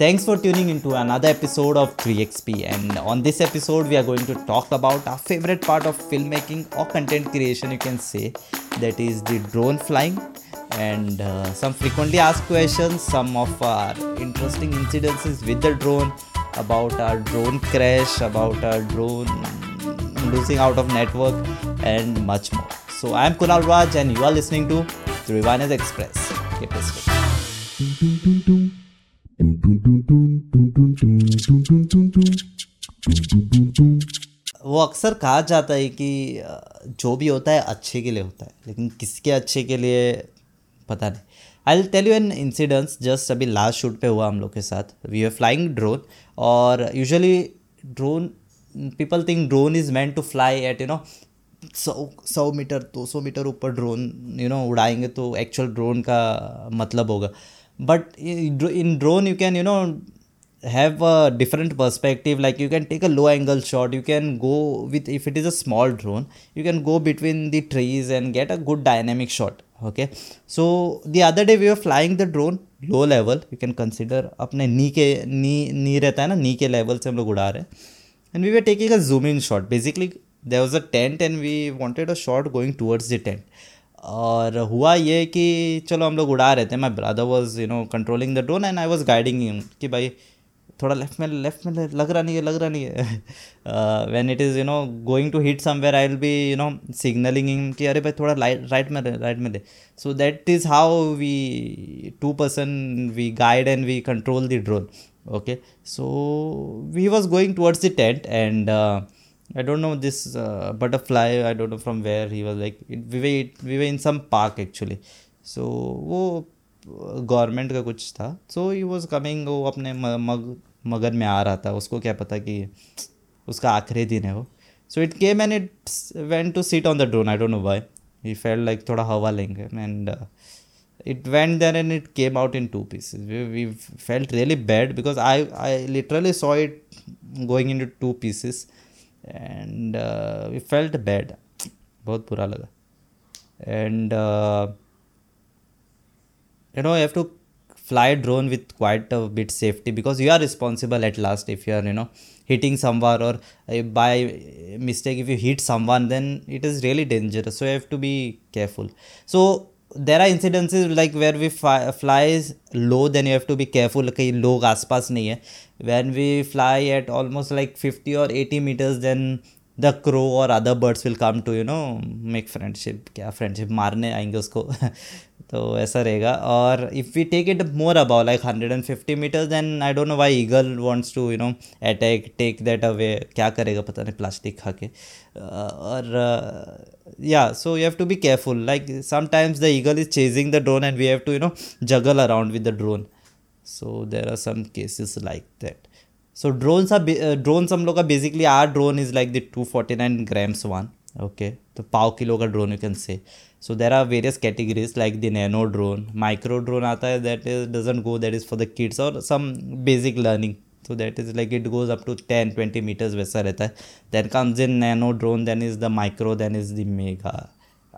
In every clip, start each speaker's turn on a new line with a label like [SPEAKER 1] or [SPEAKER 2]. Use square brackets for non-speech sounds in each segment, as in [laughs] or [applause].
[SPEAKER 1] Thanks for tuning into another episode of 3XP. And on this episode, we are going to talk about our favorite part of filmmaking or content creation, you can say, that is the drone flying and uh, some frequently asked questions, some of our interesting incidences with the drone, about our drone crash, about our drone losing out of network, and much more. So, I am Kunal Raj, and you are listening to Reviners Express. Keep listening. वो अक्सर कहा जाता है कि जो भी होता है अच्छे के लिए होता है, लेकिन किसके अच्छे के लिए पता नहीं। I tell you an incidence just अभी लास्ट शूट पे हुआ हम लोग के साथ। वी आर फ्लाइंग ड्रोन और usually drone people think drone is meant to fly at you know सौ सौ मीटर, दो सौ मीटर ऊपर ड्रोन यू नो उड़ाएँगे तो एक्चुअल ड्रोन का मतलब होगा। but in drone you can you know have a different perspective like you can take a low angle shot you can go with if it is a small drone you can go between the trees and get a good dynamic shot okay so the other day we were flying the drone low level you can consider अपने नी के नी नी रहता है ना नी के level से हम लोग उड़ा रहे हैं and we were taking a zoom in shot basically there was a tent and we wanted a shot going towards the tent और हुआ ये कि चलो हम लोग उड़ा रहे थे। My brother was you know controlling the drone and I was guiding कि भाई थोड़ा लेफ़्ट में लेफ़्ट में लग रहा नहीं है, लग रहा नहीं है। When it is you know going to hit somewhere I will be you know signalling in कि अरे भाई थोड़ा लाइट राइट में राइट में दे। So that is how we two person we guide and we control the drone okay so we was going towards the tent and I don't know this uh, butterfly. I don't know from where he was like. It, we were we were in some park actually. So वो government का कुछ था सो he was coming वो अपने मग मगन में आ रहा था उसको क्या पता कि उसका आखिरी दिन है वो so it came and it went to sit on the drone I don't know why he felt like थोड़ा हवा लेंगे and it went there and it came out in two pieces we, we felt really bad because i i literally saw it going into two pieces and we felt bad बहुत बुरा लगा and you know you have to fly a drone with quite a bit safety because you are responsible at last if you are you know hitting somewhere or uh, by mistake if you hit someone then it is really dangerous so you have to be careful so there are incidence like where we fly low then you have to be careful कहीं लोग आस पास नहीं है। When we fly at almost like fifty और eighty metres then the crow और other birds will come to you know make friendship क्या friendship मारने आएँगे उसको। [laughs] तो ऐसा रहेगा। और if we take it more about like hundred and fifty metres then I don't know why eagle wants to you know attack take that away क्या करेगा पता नहीं प्लास्टिक खा के। और या so you have to be careful like sometimes the eagle is chasing the drone and we have to you know juggle around with the drone so there are some cases like that so drone सा drone हम लोग का basically our drone is like the two forty nine grams one okay तो पाओ kilo का drone you can say so there are various categories like the nano drone micro drone आता है that is doesn't go that is for the kids और some basic learning so, that is like it goes up to 10 20 meters वैसा रहता है. Then comes in nano drone, then is the micro, then is the mega.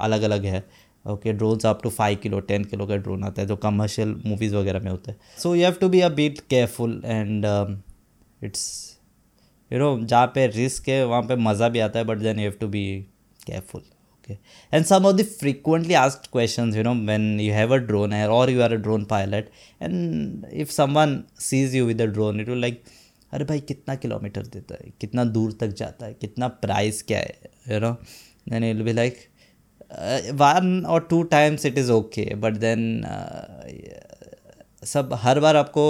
[SPEAKER 1] अलग अलग है. Okay drones up to five kilo ten kilo का drone आता है जो कमर्शियल मूवीज़ वगैरह में होता है. So you have to be a bit careful and it's you know जहाँ पे रिस्क है, वहाँ पे मज़ा भी आता है but then you have to be careful okay. And some of the frequently asked questions, you know, when you have a drone or you are a drone pilot, and if someone sees you with a drone, it will like, अरे भाई, कितना kilometre देता है? कितना दूर तक जाता है? कितना प्राइस क्या है? You know then it be like one और two times it is okay but then सब हर बार आपको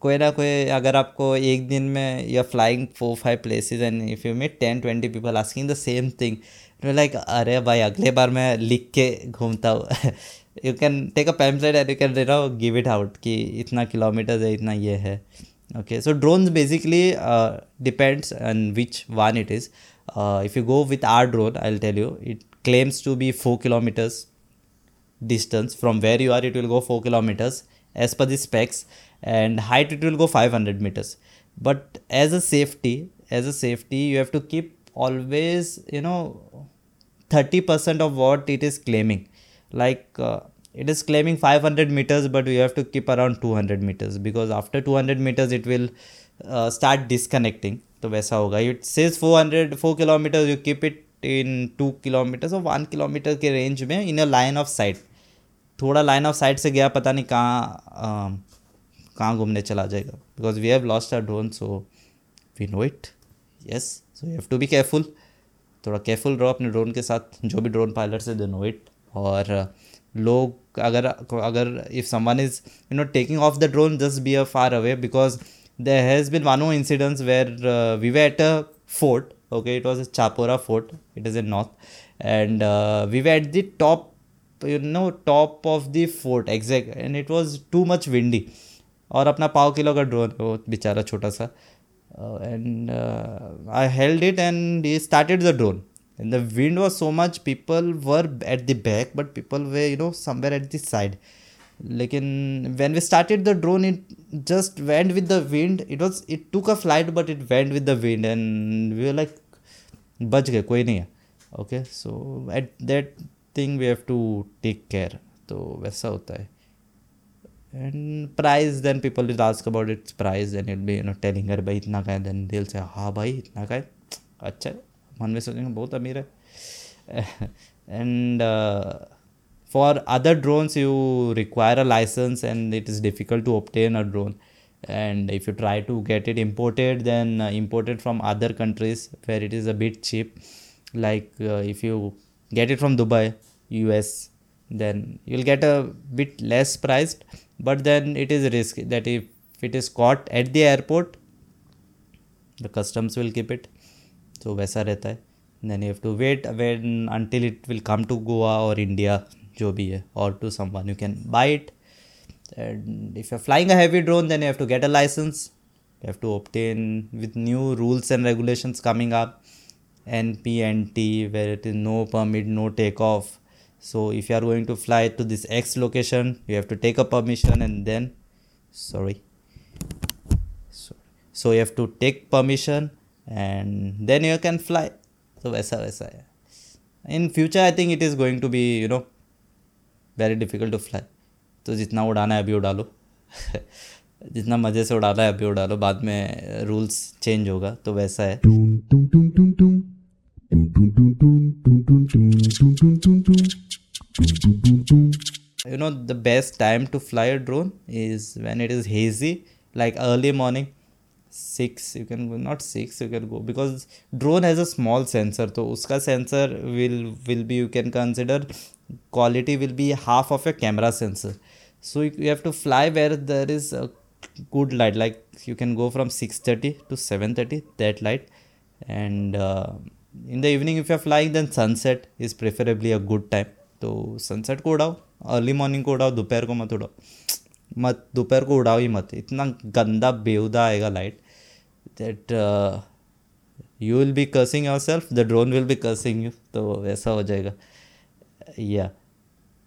[SPEAKER 1] कोई ना कोई, अगर आपको एक दिन में you are flying four five places and if you meet ten twenty people asking the same thing मैं लाइक अरे भाई, अगले बार मैं लिख के घूमता हूँ. You can take a pamphlet and you can दे रहा गिव इट आउट कि इतना किलोमीटर है, इतना ये है। Okay so drones basically depends on which one it is if you go with our drone I tell you it claims to be four kilometres distance from where you are it will go four kilometres as per the specs and height it will go five hundred metres but as a safety as a safety you have to keep always you know 30% of what it is claiming. Like uh, it is claiming 500 meters but we have to keep around 200 meters because after 200 meters it will uh, start disconnecting. तो वैसा होगा। It says 400 4 kilometre you keep it in two kilometres और one kilometre के range में in a line of sight थोड़ा line of sight से गया पता नहीं कहाँ कहाँ घूमने चला जाएगा। Because we have lost our drone so we know it yes so you have to be careful थोड़ा केयरफुल रहो अपने ड्रोन के साथ जो भी ड्रोन पायलट से दे नो इट और लोग अगर अगर if someone is you know taking off the drone just be a far away because there has been one uh incidents where we were at a fort it was a chapora fort it is in north and uh, we were at the top you know top of the fort exact and it was too much windy. और अपना पाव kilo का drone वो बेचारा छोटा सा and I held it and he started the drone and the wind was so much people were at the back but people were you know somewhere at the side लेकिन when we started the drone it just went with the wind it was it took a flight but it went with the wind and we were like बच गए कोई नहीं है okay so at that thing we have to take care तो वैसा होता है and price then people is ask about its price and it be you know telling अरे भाई इतना का है देन दिल से हाँ भाई इतना का है अच्छा है मन में सोचेंगे बहुत अमीर है and for other drones you require a license and it is difficult to obtain a drone and if you try to get it imported then uh, imported from other countries where it is a bit cheap like uh, if you get it from dubai us then you'll get a bit less priced but then it is risky that if it is caught at the airport the customs will keep it so वैसा रहता है then you have to wait when until it will come to goa or india जो भी है or to someone you can buy it and if you're flying a heavy drone then you have to get a license you have to obtain with new rules and regulations coming up npnt where it is no permit no takeoff So if you are going to fly to this x location you have to take a permission and then sorry so, so you have to take permission and then you can fly so वैसा वैसा है in future i think it is going to be you know very difficult to fly तो जितना उड़ाना है अभी उड़ा लो जितना मज़े से उड़ाना है अभी उड़ा लो बाद में रूल्स चेंज होगा तो वैसा है you know the best time to fly a drone is when it is hazy like early morning. Six you can not six you can go because drone has a small sensor so uska sensor will will be you can consider quality will be half of a camera sensor. So you have to fly where there is a good light like you can go from 6.30 to 7.30 that light. And uh, in the evening if you're flying then sunset is preferably a good time. तो sunset को उड़ाओ early morning को उड़ाओ, दोपहर को मत उड़ाओ। मत, दोपहर को उड़ाओ ही मत। इतना गंदा, बेहुदा आएगा light that you will be cursing yourself the drone will be cursing you तो वैसा हो जाएगा। या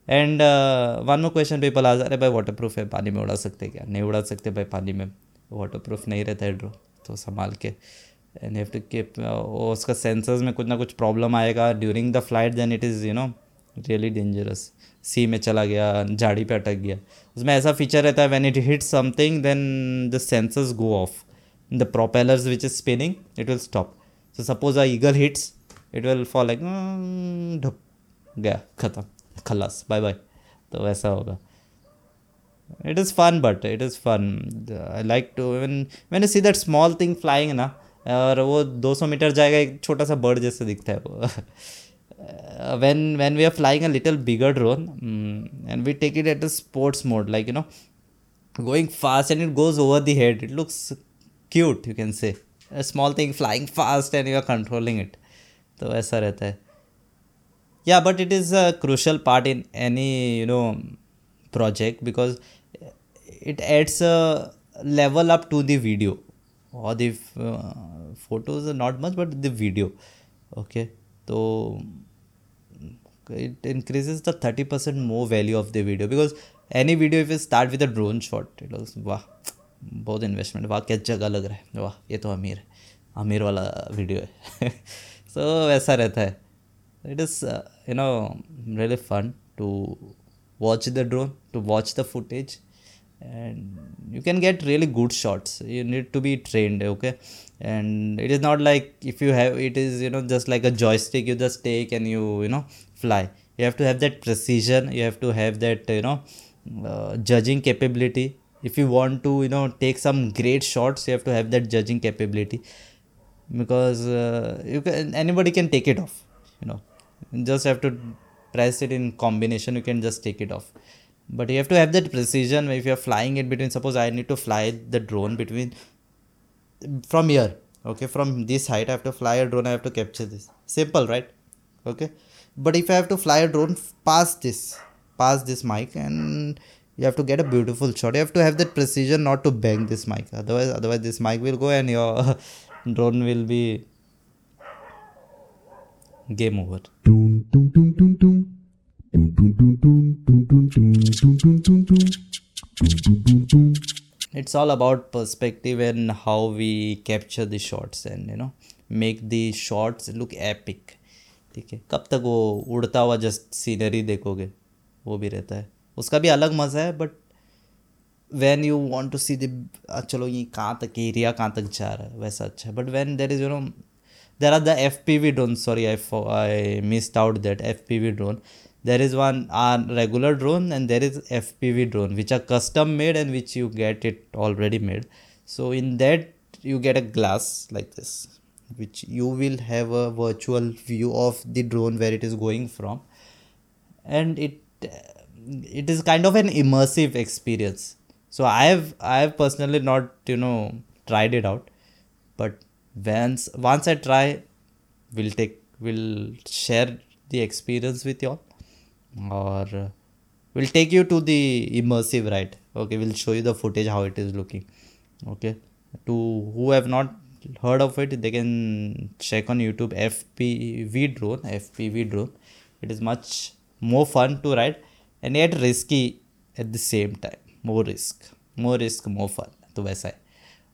[SPEAKER 1] and one more question people आ अरे भाई वाटर प्रूफ है, पानी में उड़ा सकते क्या? नहीं उड़ा सकते भाई पानी में। वाटर प्रूफ नहीं रहता है ड्रोन तो संभाल के। एंड हैव टू कीप उसका सेंसर्स में कुछ ना कुछ प्रॉब्लम आएगा। During the flight then it is you know really dangerous sea में चला गया, झाड़ी पे अटक गया। उसमें ऐसा फीचर रहता है when it hit something then the sensors go off the propellers which is spinning it will stop so suppose a eagle hits it will fall like ढप गया, ख़त्म, खलास बाय बाय तो वैसा होगा। It is fun but it is fun I like to one मैंने see that small thing flying ना, और वो 200 मीटर जाएगा, एक छोटा सा बर्ड जैसे दिखता है वो। [laughs] when when we are flying a little bigger drone um, and we take it at a sports mode like you know going fast and it goes over the head it looks cute you can say a small thing flying fast and you are controlling it तो ऐसा रहता है yeah but it is a crucial part in any you know project because it adds a level up to the video or the uh, photos are not much but the तो it increase the thirty percent more value of the video because any video if you start with a drone shot it was वाह बहुत investment वाह क्या जगह लग रहा है। वाह ये तो अमीर है। अमीर वाला वीडियो है। सो [laughs] so, वैसा रहता है। It is you know really fun to watch the drone to watch the footage and you can get really good shots. You need to be trained okay? And it is not like if you have it is you know just like a joystick you just take and you you know fly. You have to have that precision. You have to have that you know uh, judging capability. If you want to you know take some great shots you have to have that judging capability. Because uh, you can anybody can take it off you know. You just have to press it in combination. You can just take it off but you have to have that precision if you're flying it between suppose i need to fly the drone between from here okay? From this height i have to fly a drone i have to capture this. Simple right? Okay? But if i have to fly a drone past this past this mic and you have to get a beautiful shot you have to have that precision not to bang this mic. Otherwise otherwise this mic will go and your [laughs] drone will be game over it's all about perspective and how we capture the shots and, you know, make the shots look epic. ठीक है? कब तक वो उड़ता हुआ just scenery देखोगे? वो भी रहता है। उसका भी अलग मज़ा है but when you want to see the चलो ये कहाँ तक एरिया कहाँ तक जा रहा है, वैसा अच्छा है। But when there is you know there are the F P V drone sorry I I missed out that F P V drone there is one uh, regular drone and there is fpv drone which are custom made and which you get it already made. So in that you get a glass like this which you will have a virtual view of the drone where it is going from. And it it is kind of an immersive experience. So i have i have personally not you know tried it out. But once once i try we'll take will share the experience with you all or uh, we'll take you to the immersive ride okay we'll show you the footage how it is looking. Okay? To who have not heard of it they can check on youtube fpv drone fpv drone. It is much more fun to ride and yet risky at the same time. More risk. More risk more fun to वैसा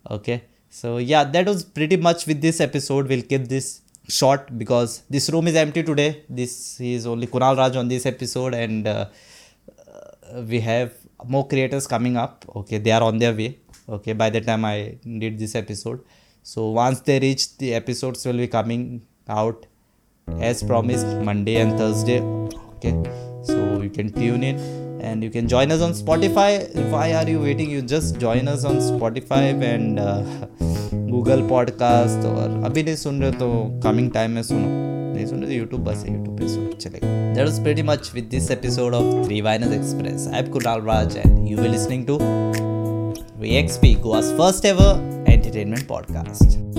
[SPEAKER 1] okay? So yeah that was pretty much with this episode. We'll keep this short because this room is empty today. This is only Kunal Raj on this episode, and uh, uh, we have more creators coming up. Okay, they are on their way. Okay, by the time I did this episode, so once they reach, the episodes will be coming out as promised Monday and Thursday. Okay, so you can tune in and you can join us on Spotify. Why are you waiting? You just join us on Spotify and. Uh, [laughs] Google podcast और अभी नहीं सुन रहे तो coming time में सुनो। नहीं सुन रहे तो यूट्यूब बस है यूट्यूब पे सुनो, चलेगा। That was pretty much with this episode of three wines express I am Kunal Raj and you will listening to VXP Goa's first ever entertainment podcast.